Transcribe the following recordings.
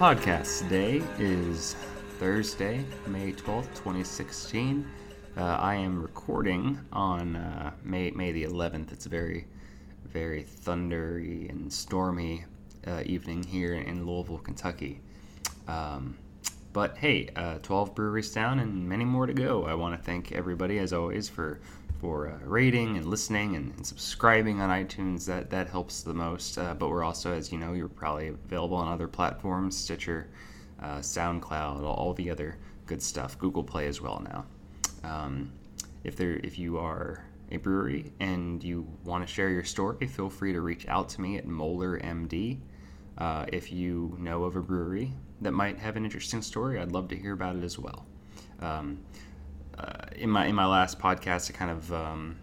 podcast. Today is Thursday, May 12th, 2016. Uh, I am recording on uh, May, May the 11th. It's a very, very thundery and stormy uh, evening here in Louisville, Kentucky. Um, but hey, uh, 12 breweries down and many more to go. I want to thank everybody, as always, for for uh, rating and listening and, and, subscribing on iTunes. That that helps the most. Uh, but we're also, as you know, you're probably available on other platforms: Stitcher, uh, SoundCloud, all the other good stuff. Google Play as well now. Um, if there, if you are a brewery and you want to share your story, feel free to reach out to me at MolarMD. Uh, if you know of a brewery that might have an interesting story, I'd love to hear about it as well. Um, uh, in my in my last podcast, I kind of um,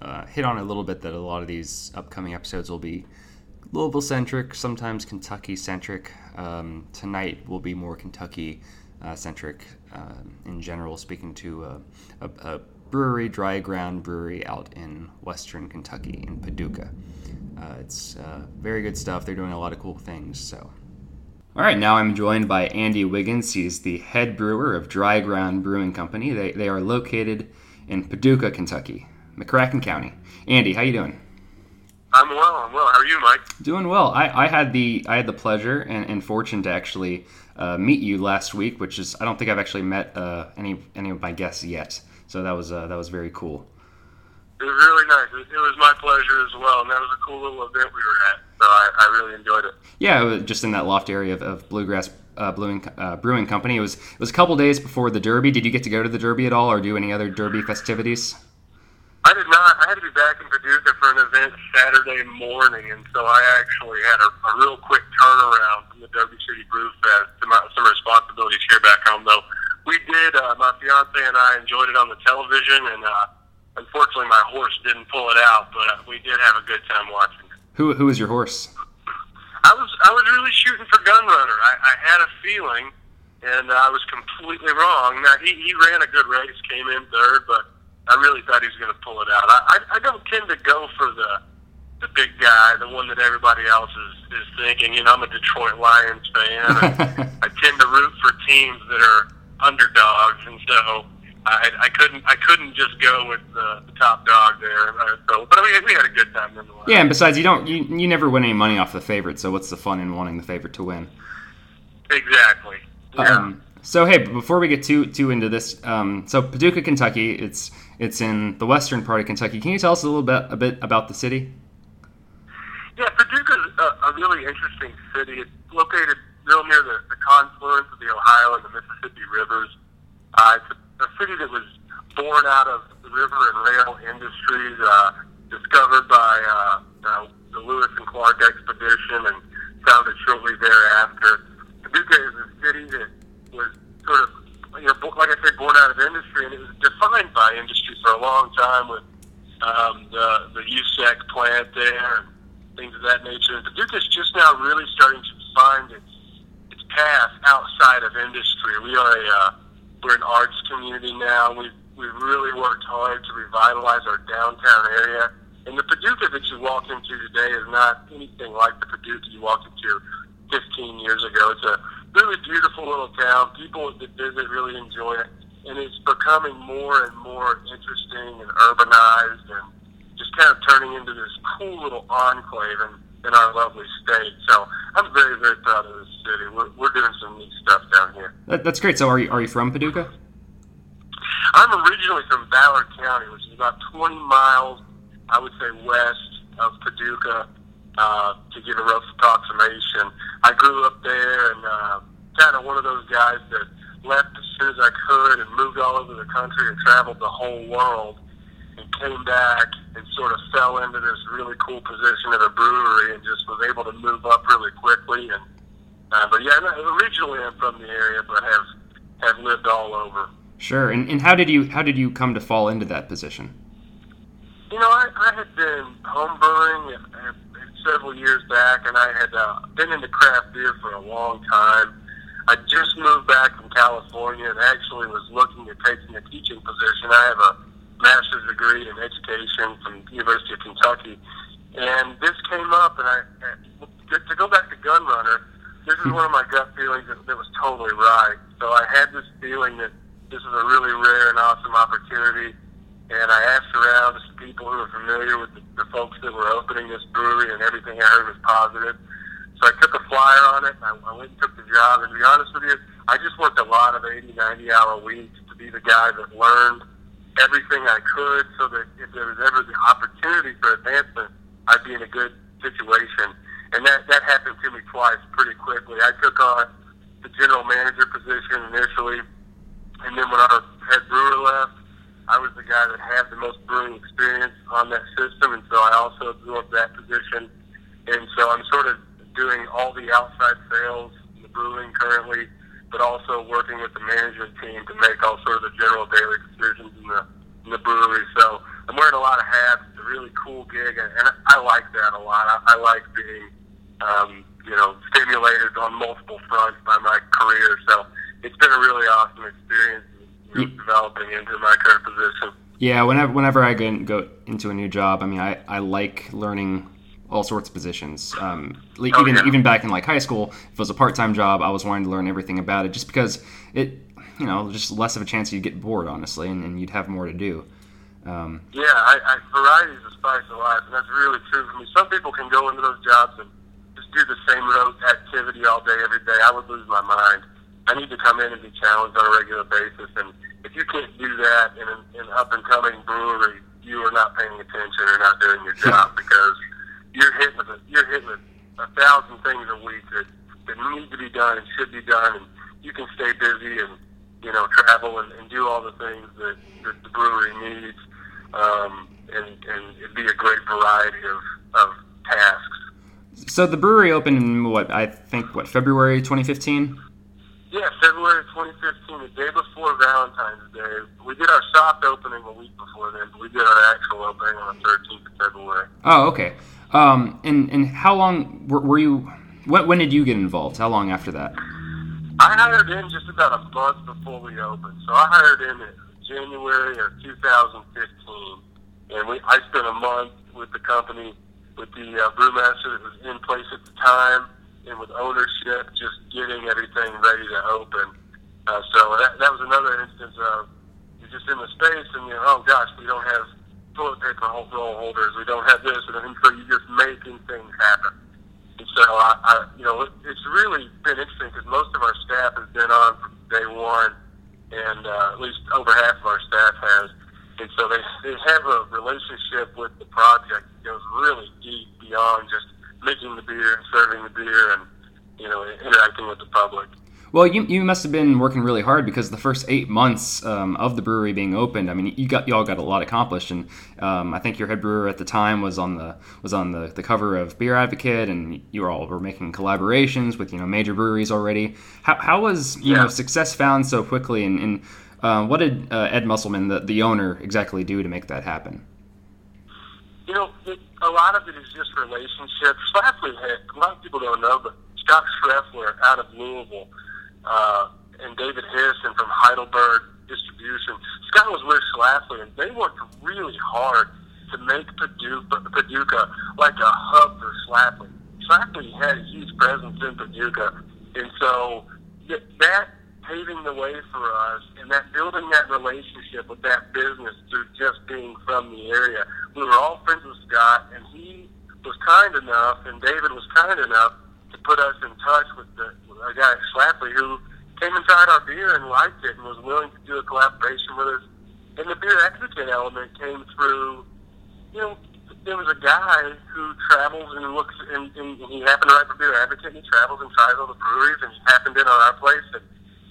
uh, hit on a little bit that a lot of these upcoming episodes will be Louisville centric, sometimes Kentucky centric. Um, tonight will be more Kentucky uh, centric uh, in general, speaking to a, a, a, brewery, dry ground brewery out in western Kentucky in Paducah. Uh, it's uh, very good stuff. They're doing a lot of cool things. So all right, now I'm joined by Andy Wiggins. He's the head brewer of Dry Ground Brewing Company. They, they are located in Paducah, Kentucky, McCracken County. Andy, how you doing? I'm well. I'm well. How are you, Mike? Doing well. I, I had the I had the pleasure and, and fortune to actually uh, meet you last week, which is I don't think I've actually met uh, any any of my guests yet. So that was uh, that was very cool. It was really nice. It, it was my pleasure as well, and that was a cool little event we were at so I, I really enjoyed it. Yeah, it just in that loft area of, of Bluegrass uh, Brewing, uh, Brewing Company. It was it was a couple days before the Derby. Did you get to go to the Derby at all, or do any other Derby festivities? I did not. I had to be back in Paducah for an event Saturday morning, and so I actually had a, a real quick turnaround from the Derby City Brew Fest to my, some responsibilities here back home. Though we did, uh, my fiance and I enjoyed it on the television, and uh, unfortunately my horse didn't pull it out, but uh, we did have a good time watching. Who who is your horse? I was I was really shooting for Gunrunner. I, I had a feeling, and I was completely wrong. Now he he ran a good race, came in third, but I really thought he was going to pull it out. I, I I don't tend to go for the the big guy, the one that everybody else is is thinking. You know, I'm a Detroit Lions fan. And I tend to root for teams that are underdogs, and so I, I couldn't I couldn't just go with the, the top dog there. Uh, so, but we, we had a good time nonetheless. Yeah, and besides, you don't you, you never win any money off the favorite. So what's the fun in wanting the favorite to win? Exactly. Yeah. Um, so hey, before we get too too into this, um, so Paducah, Kentucky, it's it's in the western part of Kentucky. Can you tell us a little bit a bit about the city? Yeah, Paducah is a, a really interesting city. It's located real near the, the confluence of the Ohio and the Mississippi rivers. Uh, it's a a city that was born out of the river and rail industries, uh, discovered by uh, uh, the Lewis and Clark expedition and founded shortly thereafter. Paducah is a city that was sort of, you know, like I said, born out of industry, and it was defined by industry for a long time with um, the the USEC plant there and things of that nature. And Paducah is just now really starting to find its its path outside of industry. We are a uh, we're an arts community now. We've we've really worked hard to revitalize our downtown area. And the Paducah that you walk into today is not anything like the Paducah you walked into 15 years ago. It's a really beautiful little town. People that visit really enjoy it, and it's becoming more and more interesting and urbanized, and just kind of turning into this cool little enclave in, in our lovely state. So I'm very, very proud of this city. We're, we're doing some neat stuff down here. That, that's great. So are you, are you from Paducah? I'm originally from Ballard County, which is about 20 miles, I would say, west of Paducah, uh, to give a rough approximation. I grew up there and uh, kind of one of those guys that left as soon as I could and moved all over the country and traveled the whole world and came back and sort of fell into this really cool position at a brewery and just was able to move up really quickly. And uh, but yeah, originally I'm from the area, but have have lived all over. Sure. And, and how did you how did you come to fall into that position? You know, I, I had been homebrewing several years back, and I had uh, been into craft beer for a long time. I just moved back from California and actually was looking at taking a teaching position. I have a master's degree in education from University of Kentucky, and this came up, and I to go back to Gunrunner. This is one of my gut feelings that, that was totally right. So I had this feeling that this is a really rare and awesome opportunity and I asked around to some people who were familiar with the, the folks that were opening this brewery, and everything I heard was positive. So I took a flyer on it, and I, I went and took the job. And to be honest with you, I just worked a lot of 80, 90 hour weeks to be the guy that learned everything I could so that if there was ever the opportunity for advancement, I'd be in a good situation. And that, that happened to me twice pretty quickly. I took on the general manager position initially, and then when our head brewer left, I was the guy that had the most brewing experience on that system, and so I also absorbed that position. And so I'm sort of doing all the outside sales in the brewing currently, but also working with the management team to make all sort of the general daily decisions in the in the brewery. So I'm wearing a lot of hats. It's a really cool gig, and, and I like that a lot. I, I like being, um, you know, stimulated on multiple fronts by my career. So it's been a really awesome experience developing into my current position. Yeah, whenever whenever I go, into a new job, I mean, I, I like learning all sorts of positions. Um, like oh, even yeah. even back in like high school, if it was a part time job, I was wanting to learn everything about it, just because it, you know, just less of a chance you'd get bored, honestly, and, and you'd have more to do. Um, yeah, I, I, variety is the spice of life, and that's really true for me. Some people can go into those jobs and just do the same rote activity all day, every day. I would lose my mind. I need to come in and be challenged on a regular basis. And if you can't do that in an, in up and coming brewery, you are not paying attention or not doing your job because you're hitting a, you're hitting with a thousand things a week that, that need to be done and should be done, and you can stay busy and you know travel and, and do all the things that, that the brewery needs, um, and and it'd be a great variety of of tasks. so the brewery opened in what I think what February 2015. Yeah, February 2015, the day before Valentine's Day. We did our soft opening a week before then, but we did our actual opening on the 13th of February. Oh, okay. Um, and and how long were, were you? When, when did you get involved? How long after that? I hired in just about a month before we opened. So I hired in in January of 2015, and we I spent a month with the company with the uh, brewmaster that was in place at the time and with ownership, just getting everything ready to open. Uh, so that, that was another instance of you're just in the space and you know, oh gosh, we don't have toilet paper roll holders, we don't have this, and so you're just making things happen. And so I, I you know, it, it's really been interesting because most of our staff has been on from day one, and uh, at least over half of our staff has. And so they, they have a relationship with the project that goes really deep beyond just making the beer and serving the beer and you know interacting with the public. Well, you, you must have been working really hard because the first eight months um, of the brewery being opened, I mean, you got you all got a lot accomplished, and um, I think your head brewer at the time was on the was on the, the cover of Beer Advocate, and you were all were making collaborations with you know major breweries already. How, how was you Yeah. know success found so quickly, and, and uh, what did uh, Ed Musselman, the, the owner, exactly do to make that happen? You know, it, a lot of it is just relationships. Schlafly a lot of people don't know, but Scott Schreffler out of Louisville uh, and David Harrison from Heidelberg Distribution. Scott was with Schlafly, and they worked really hard to make Paducah, Paducah like a hub for Schlafly. Schlafly had a huge presence in Paducah, and so that paving the way for us and that building that relationship with that business through just being from the area. We were all friends with Scott, and he was kind enough, and David was kind enough to put us in touch with the a guy at Schlafly who came and tried our beer and liked it and was willing to do a collaboration with us. And the beer advocate element came through, you know, there was a guy who travels and looks, and, and he happened to write for Beer Advocate, and he travels and tries all the breweries, and he happened in on our place, and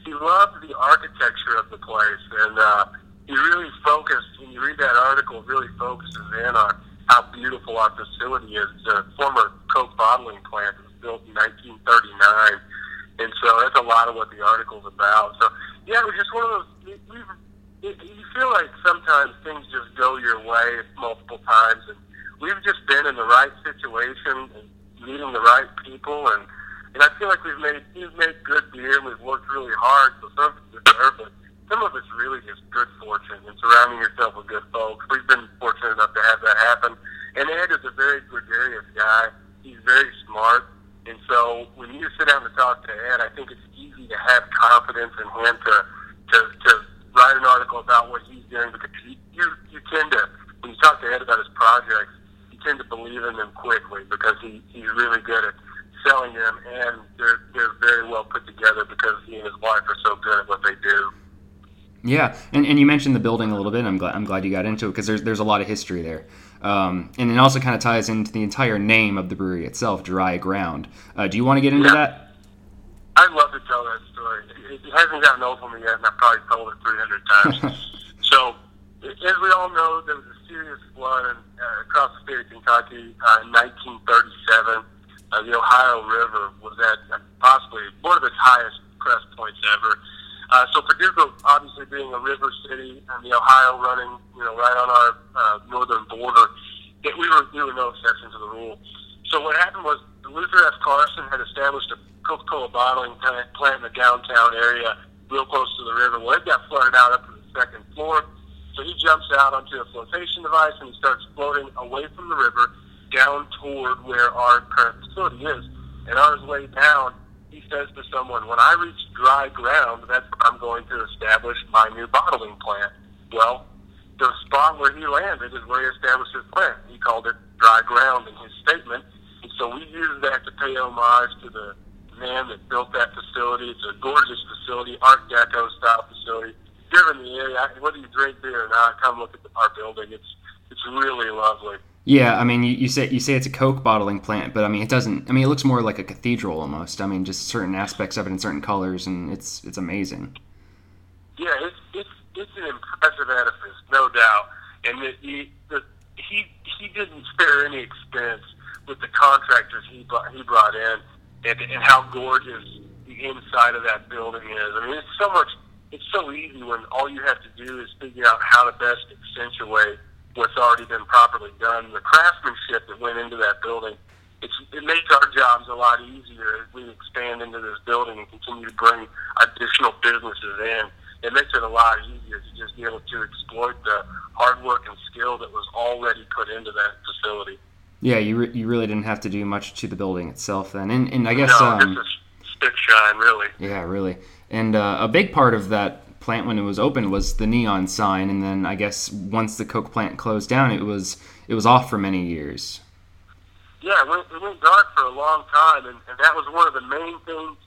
he loved the architecture of the place, and uh, he really focused. When you read that article, really focuses in on how beautiful our facility is. A former Coke bottling plant was built in 1939, and so that's a lot of what the article's about. So yeah, it was just one of those. We, you you feel like sometimes things just go your way multiple times, and we've just been in the right situation and meeting the right people, and And I feel like we've made we've made good beer and we've worked really hard. So some of it's deserved, but some of it's really just good fortune and surrounding yourself with good folks. We've been fortunate enough to have that happen. And Ed is a very gregarious guy. He's very smart. And so when you sit down to talk to Ed, I think it's easy to have confidence in him to write an article about what he's doing because you, you you tend to when you talk to Ed about his projects, you tend to believe in them quickly because he he's really good at selling them and they're they're very well put together because he and his wife are so good at what they do. Yeah, and, and you mentioned the building a little bit. I'm glad I'm glad you got into it because there's there's a lot of history there, um, and it also kind of ties into the entire name of the brewery itself, Dry Ground. Uh, do you want to get into Yeah. that? I'd love to tell that story. It, it hasn't gotten old for me yet, and I've probably told it 300 times. so, as we all know, there was a serious flood in, uh, across the state of Kentucky uh, in 1937. Uh, the Ohio River was at uh, possibly one of its highest crest points ever. Uh, so Paducah, obviously being a river city, and the Ohio running, you know, right on our uh, northern border, that we were we were no exception to the rule. So what happened was Luther S. Carson had established a Coca-Cola bottling plant in the downtown area, real close to the river. Well, it got flooded out up to the second floor. So he jumps out onto a flotation device and he starts floating away from the river down toward where our current facility is. And on his way down, he says to someone, when I reach dry ground, that's where I'm going to establish my new bottling plant. Well, the spot where he landed is where he established his plant. He called it dry ground in his statement. And so we use that to pay homage to the man that built that facility. It's a gorgeous facility, Art Deco style facility. In the area, whether you drink beer or not, come look at the, our building. It's it's really lovely. Yeah, I mean, you, you say you say it's a Coke bottling plant, but I mean, it doesn't. I mean, it looks more like a cathedral almost. I mean, just certain aspects of it in certain colors, and it's it's amazing. Yeah, it's it's it's an impressive edifice, no doubt. And the, the, the he he didn't spare any expense with the contractors he brought, he brought in, and and how gorgeous the inside of that building is. I mean, it's so much. It's so easy when all you have to do is figure out how to best accentuate what's already been properly done. The craftsmanship that went into that building, it's, it makes our jobs a lot easier as we expand into this building and continue to bring additional businesses in. It makes it a lot easier to just be able to exploit the hard work and skill that was already put into that facility. Yeah, you re- you really didn't have to do much to the building itself then, and and I guess no, um, spit shine, really. yeah, really, and uh, a big part of that plant when it was open was the neon sign, and then I guess once the Coke plant closed down, it was it was off for many years. Yeah, it went, it went dark for a long time, and, and that was one of the main things.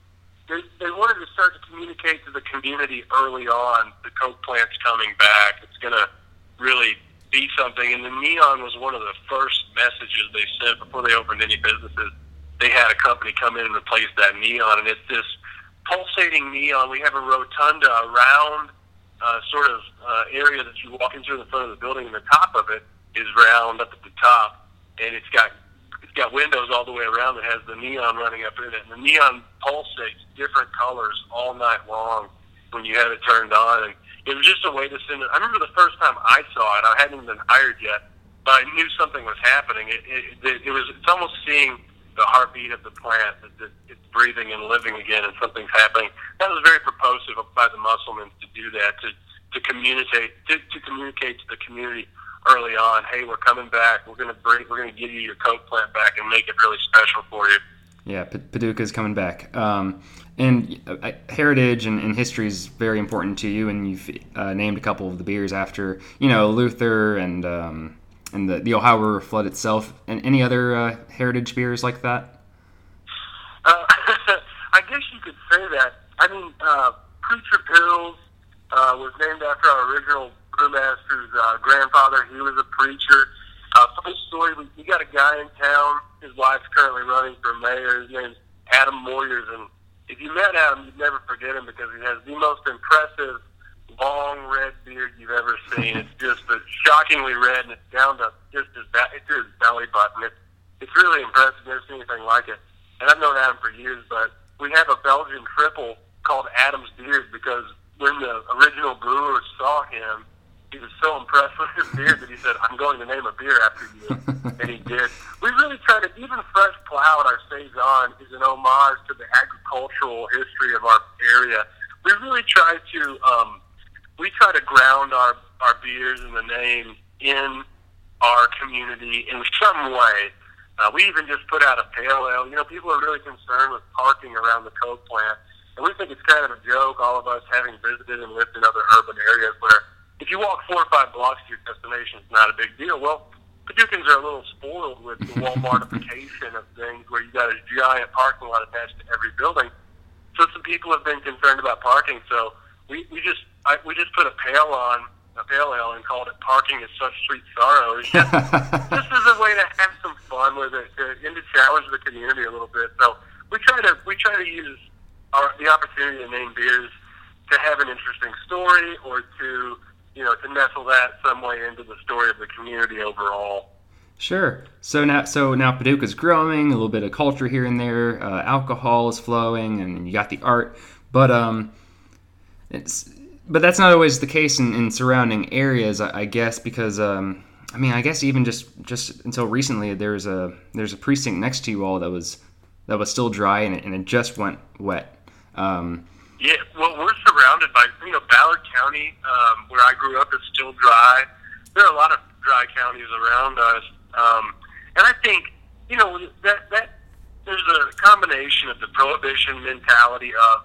They, they wanted to start to communicate to the community early on the Coke plant's coming back. It's going to really be something. And the neon was one of the first messages they sent before they opened any businesses. They had a company come in and replace that neon, and it's this pulsating neon. We have a rotunda around uh, sort of uh, area that you walk into in the front of the building, and the top of it is round up at the top, and it's got it's got windows all the way around that has the neon running up in it. And the neon pulsates different colors all night long when you have it turned on. And it was just a way to send it. I remember the first time I saw it. I hadn't even been hired yet, but I knew something was happening. It, it, it, it was it's almost seeing the heartbeat of the plant that, it's breathing and living again, and something's happening. That was very propulsive by the Musselmans to do that to to communicate to, to communicate to the community early on. Hey, we're coming back. We're gonna bring. We're gonna give you your Coke plant back and make it really special for you. Yeah, P- Paducah's coming back. Um, and uh, heritage and, and history is very important to you, and you've uh, named a couple of the beers after, you know, Luther and um, and the, the Ohio River flood itself. And any other uh, heritage beers like that? Uh, I guess you could say that. I mean, uh, Preacher Pills uh, was named after our original brewmaster's uh, grandfather. He was a preacher. Uh, funny story, we, we got a guy in town. His wife's currently running for mayor. His name's Adam Moyers. And if you met Adam, you'd never forget him because he has the most impressive long red beard you've ever seen. it's just a shockingly red, and it's down to just his, ba- it's to his belly button. It's, it's really impressive. Never seen anything like it. And I've known Adam for years, but we have a Belgian triple called Adam's Beard because when the original brewers saw him, he was so impressed with his beard that he said, "I'm going to name a beer after you," and he did. We really try to even Fresh Cloud, our saison, is an homage to the agricultural history of our area. We really try to um, we try to ground our our beers and the name in our community in some way. Uh, we even just put out a pale ale. You know, people are really concerned with parking around the Coke plant, and we think it's kind of a joke. All of us having visited and lived in other urban areas where if you walk four or five blocks to your destination, it's not a big deal. Well, Paducans are a little spoiled with the Walmartification of things, where you got a giant parking lot attached to every building. So some people have been concerned about parking. So we we just I, we just put a pale on a pale ale and called it "Parking is Such Sweet Sorrow." Just, this is a way to have some fun with it, to, and to challenge the community a little bit. So we try to we try to use our, the opportunity to name beers to have an interesting story or to you know to nestle that some way into the story of the community overall. Sure. So now, so now Paducah's growing, a little bit of culture here and there. Uh, alcohol is flowing, and you got the art. But um, it's but that's not always the case in, in surrounding areas, I, I guess, because um, I mean, I guess even just just until recently, there's a there's a precinct next to you all that was that was still dry and it, and it just went wet. Um, Yeah, well, we're surrounded by you know Ballard County, um, where I grew up, is still dry. There are a lot of dry counties around us, um, and I think you know that that there's a combination of the prohibition mentality of,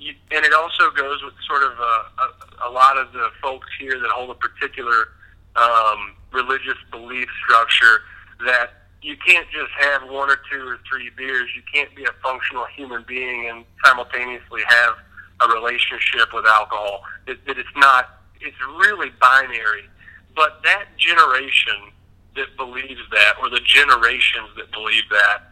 you, and it also goes with sort of a, a, a lot of the folks here that hold a particular um, religious belief structure that you can't just have one or two or three beers. You can't be a functional human being and simultaneously have a relationship with alcohol. That, that it's not. It's really binary. But that generation that believes that, or the generations that believe that,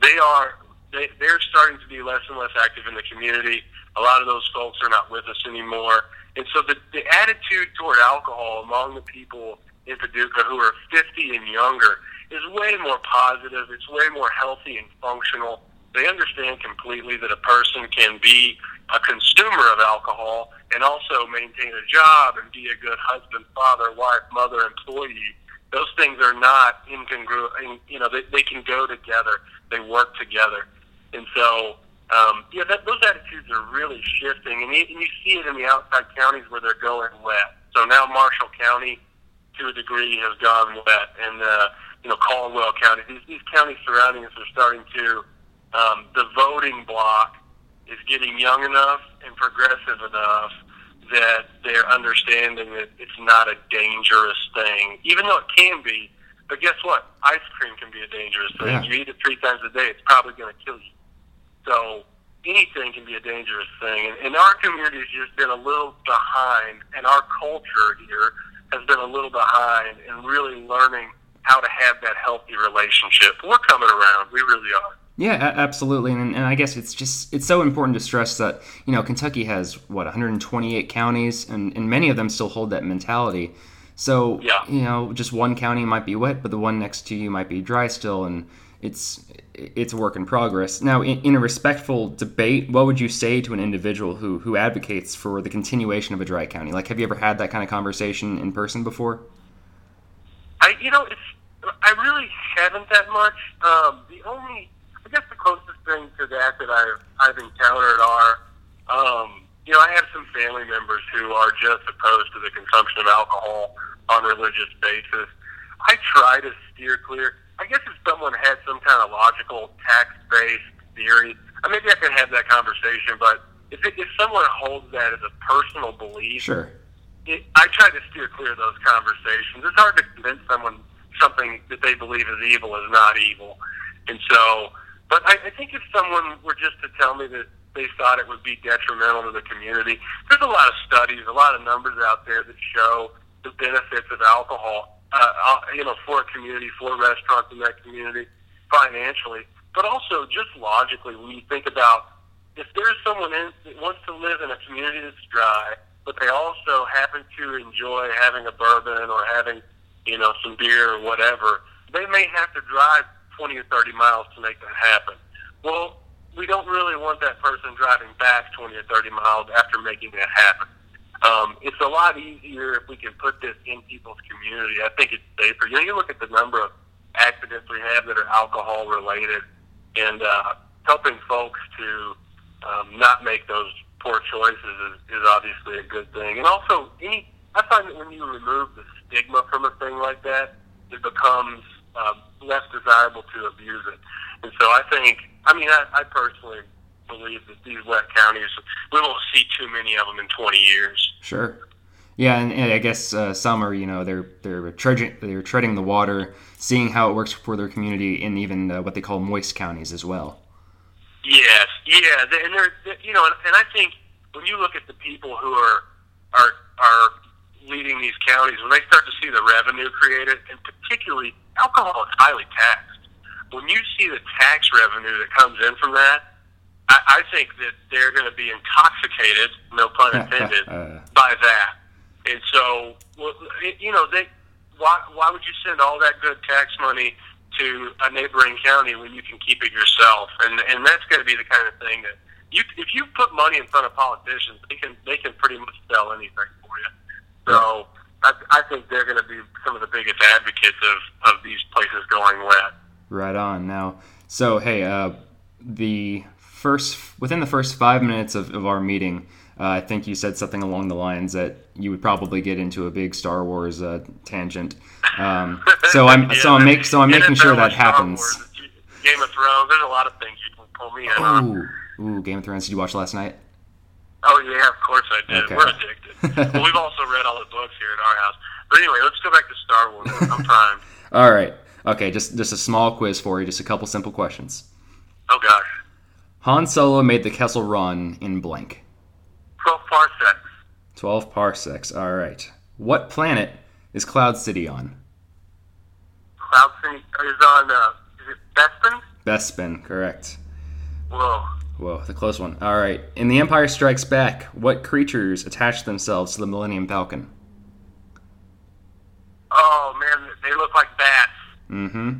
they are they, they're starting to be less and less active in the community. A lot of those folks are not with us anymore. And so the, the attitude toward alcohol among the people in Paducah who are 50 and younger is way more positive. It's way more healthy and functional. They understand completely that a person can be a consumer of alcohol and also maintain a job and be a good husband, father, wife, mother, employee. Those things are not incongruent. You know, they, they can go together. They work together. And so, um, yeah, that, those attitudes are really shifting, and you, and you see it in the outside counties where they're going wet. So now Marshall County, to a degree, has gone wet, and uh, you know Caldwell County. These, these counties surrounding us are starting to. Um, the voting block is getting young enough and progressive enough that they're understanding that it's not a dangerous thing, even though it can be. But guess what? Ice cream can be a dangerous thing. Yeah. You eat it three times a day, it's probably going to kill you. So anything can be a dangerous thing. And, and our community has just been a little behind, and our culture here has been a little behind in really learning how to have that healthy relationship. We're coming around. We really are. Yeah, absolutely, and, and I guess it's just it's so important to stress that you know Kentucky has what 128 counties, and, and many of them still hold that mentality. So Yeah. you know, just one county might be wet, but the one next to you might be dry still, and it's it's a work in progress. Now, in, in a respectful debate, what would you say to an individual who who advocates for the continuation of a dry county? Like, have you ever had that kind of conversation in person before? I, you know, I really haven't that much. Um, the only, I guess, the closest thing to that that I've I've encountered are, um, you know, I have some family members who are just opposed to the consumption of alcohol on a religious basis. I try to steer clear. I guess if someone had some kind of logical tax-based theory, uh, maybe I could have that conversation. But if it, if someone holds that as a personal belief, Sure. it, I try to steer clear of those conversations. It's hard to convince someone something that they believe is evil is not evil. And so, but I, I think if someone were just to tell me that they thought it would be detrimental to the community, there's a lot of studies, a lot of numbers out there that show the benefits of alcohol, uh, uh, you know, for a community, for restaurants in that community, financially, but also just logically when you think about if there's someone in, that wants to live in a community that's dry, but they also happen to enjoy having a bourbon or having, you know, some beer or whatever, they may have to drive 20 or 30 miles to make that happen. Well, we don't really want that person driving back 20 or 30 miles after making that happen. Um, it's a lot easier if we can put this in people's community. I think it's safer. You know, you look at the number of accidents we have that are alcohol related, and uh, helping folks to um, not make those poor choices is, is obviously a good thing. And also, any I find that when you remove the stigma from a thing like that, it becomes um, less desirable to abuse it. And so I think, I mean, I, I personally believe that these wet counties, we won't see too many of them in 20 years. Sure. Yeah, and, and I guess uh, some are, you know, they're they're treading they're treading the water, seeing how it works for their community in even uh, what they call moist counties as well. Yes, yeah, and they're, they you know, and, and I think when you look at the people who are are are leading these counties, when they start to see the revenue created, and particularly alcohol is highly taxed. When you see the tax revenue that comes in from that, I, I think that they're going to be intoxicated, no pun intended, Uh. by that. And so, well, you know, they why why would you send all that good tax money to a neighboring county when you can keep it yourself? And and that's going to be the kind of thing that you if you put money in front of politicians, they can they can pretty much sell anything for you. So I, I think they're going to be some of the biggest advocates of of these places going wet. Right on. Now, so hey, uh, the first within the first five minutes of, of our meeting, uh, I think you said something along the lines that you would probably get into a big Star Wars uh, tangent. Um, so I'm so I'm make so I'm making sure that Star happens. Wars, Game of Thrones. There's a lot of things you can pull me in on. Ooh, Game of Thrones. Did you watch last night? Oh yeah, of course I did. Okay. We're addicted. well, we've also read all the books here at our house. But anyway, let's go back to Star Wars. I'm primed. All right. Okay, just just a small quiz for you, just a couple simple questions. Oh gosh, Han Solo made the Kessel Run in blank. twelve parsecs. 12 parsecs. All right. What planet is Cloud City on? Cloud City is on. Uh, is it Bespin? Bespin, correct. Whoa. Whoa, the close one. All right. In The Empire Strikes Back, what creatures attach themselves to the Millennium Falcon? Oh man, they look like bats. Mm-hmm.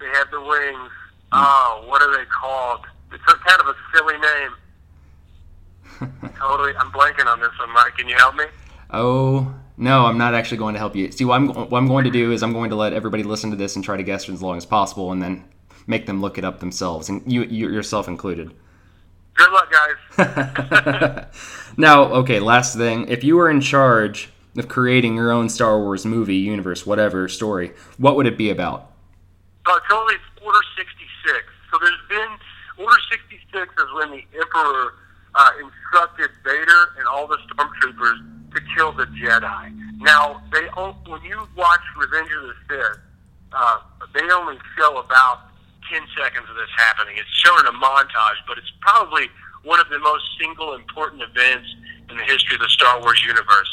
They have the wings. Oh, what are they called? It's kind of a silly name. Totally, I'm blanking on this one, Mike. Can you help me? Oh, no, I'm not actually going to help you. See, what I'm, what I'm going to do is I'm going to let everybody listen to this and try to guess for as long as possible and then make them look it up themselves, and you, you yourself included. Good luck, guys. now, okay, last thing. If you were in charge of creating your own Star Wars movie, universe, whatever story, what would it be about? Uh, totally, it's Order 66. So there's been Order 66 is when the Emperor uh, instructed Vader and all the stormtroopers to kill the Jedi. Now, they when you watch Revenge of the Sith, uh, they only show about 10 seconds of this happening. It's shown in a montage, but it's probably one of the most single important events in the history of the Star Wars universe.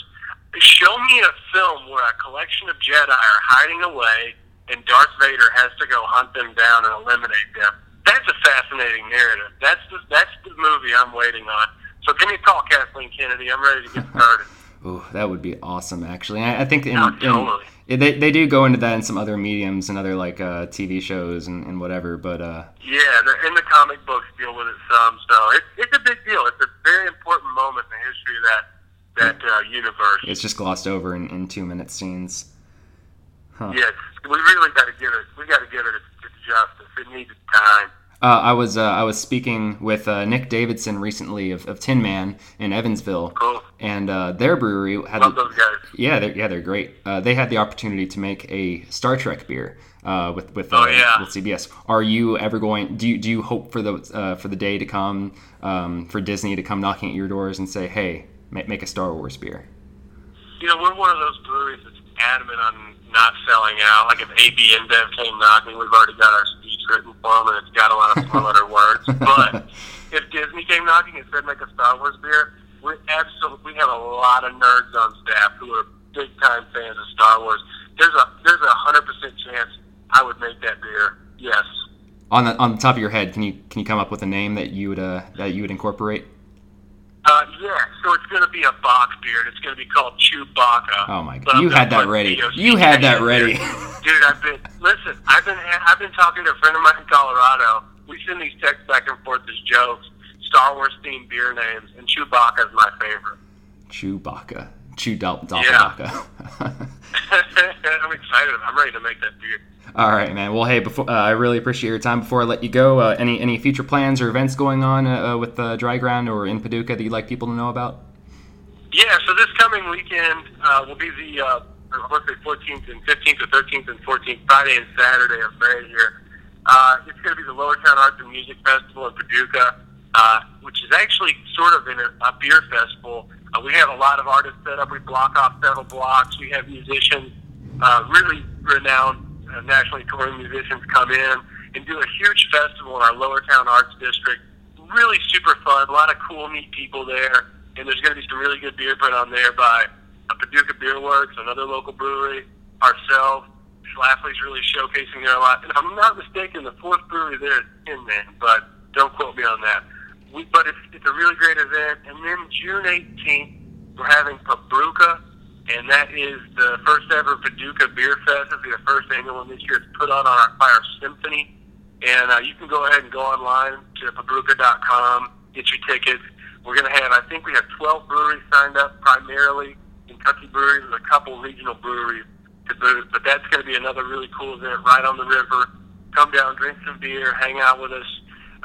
Show me a film where a collection of Jedi are hiding away and Darth Vader has to go hunt them down and eliminate them. That's a fascinating narrative. That's the, that's the movie I'm waiting on. So give me a call, Kathleen Kennedy. I'm ready to get started. Ooh, that would be awesome, actually. I, I think in, Oh, in- they, they do go into that in some other mediums and other like uh, TV shows and, and whatever, but uh, yeah, and the comic books deal with it some. So it, it's a big deal. It's a very important moment in the history of that that uh, universe. it's just glossed over in, in two minute scenes. Huh. Yes, we really got to give it. We got to give it its, justice. It needs time. Uh, I was uh, I was speaking with uh, Nick Davidson recently of, of Tin Man in Evansville, Cool. and uh, their brewery had Love the- those guys. yeah they're, yeah they're great. Uh, they had the opportunity to make a Star Trek beer uh, with with, Oh, yeah. with CBS. Are you ever going? Do you, do you hope for the uh, for the day to come um, for Disney to come knocking at your doors and say, hey, ma- make a Star Wars beer? You know, we're one of those breweries that's adamant on not selling out. Like if AB InBev came knocking, we've already got our speech written for them, and it's got a lot of four-letter words. But if Disney came knocking and said make a Star Wars beer, we absolutely we have a lot of nerds on staff who are big-time fans of Star Wars. There's a there's a hundred percent chance I would make that beer. Yes. on the on the top of your head, can you can you come up with a name that you would uh, that you would incorporate? Uh, yeah, so it's going to be a bock beer, it's going to be called Chewbacca. Oh my god, you had that ready. You had that ready. Dude, I've been listen. I've been I've been talking to a friend of mine in Colorado. We send these texts back and forth as jokes. Star Wars themed beer names, and Chewbacca is my favorite. Chewbacca. Chew Dal- Yeah. I'm excited. I'm ready to make that beer. All right, man. Well, hey, before uh, I really appreciate your time. Before I let you go, uh, any any future plans or events going on uh, uh, with uh, Dry Ground or in Paducah that you'd like people to know about? Yeah, so this coming weekend uh, will be the uh, I want to say 14th and 15th or 13th and 14th, Friday and Saturday of May here. Uh, it's going to be the Lower Town Arts and Music Festival in Paducah, uh, which is actually sort of in a, a beer festival. Uh, we have a lot of artists set up. We block off several blocks. We have musicians, uh, really renowned uh, nationally touring musicians come in and do a huge festival in our Lower Town Arts District. Really super fun. A lot of cool, neat people there. And there's going to be some really good beer put on there by uh, Paducah Beer Works, another local brewery, ourselves. Schlafly's really showcasing there a lot. And if I'm not mistaken, the fourth brewery there is Tin Man, but don't quote me on that. We, but it's, it's a really great event. And then June 18th, we're having Pabruka, and that is the first ever Paducah Beer Fest. It'll be the first annual one this year. It's put on our, by our symphony. And uh, you can go ahead and go online to pabruka.com, get your tickets. We're going to have, I think we have 12 breweries signed up, primarily Kentucky breweries and a couple regional breweries to boot. But that's going to be another really cool event right on the river. Come down, drink some beer, hang out with us.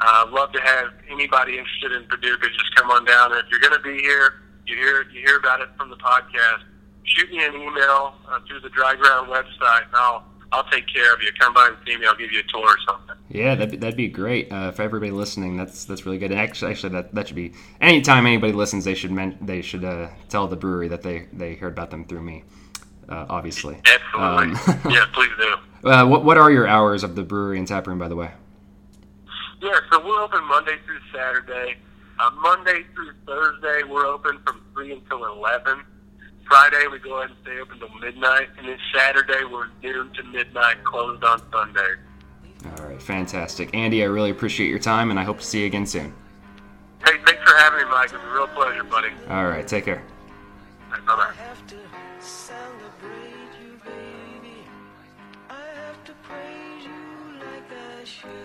Uh, love to have anybody interested in Paducah just come on down. And if you're going to be here, you hear you hear about it from the podcast. Shoot me an email uh, through the Dry Ground website, and I'll I'll take care of you. Come by and see me. I'll give you a tour or something. Yeah, that'd be, that'd be great uh, for everybody listening. That's that's really good. And actually, actually, that, that should be anytime anybody listens, they should men- they should uh, tell the brewery that they, they heard about them through me. Uh, obviously. Absolutely. Um, yeah, please do. Uh, what what are your hours of the brewery and tap room, by the way? Yeah, so we're open Monday through Saturday. Uh, Monday through Thursday, we're open from 3 until 11. Friday, we go ahead and stay open until midnight. And then Saturday, we're noon to midnight, closed on Sunday. All right, fantastic, Andy. I really appreciate your time, and I hope to see you again soon. Hey, thanks for having me, Mike. It was a real pleasure, buddy. All right, take care. Bye bye. have to celebrate you, baby. I have to praise you like I should.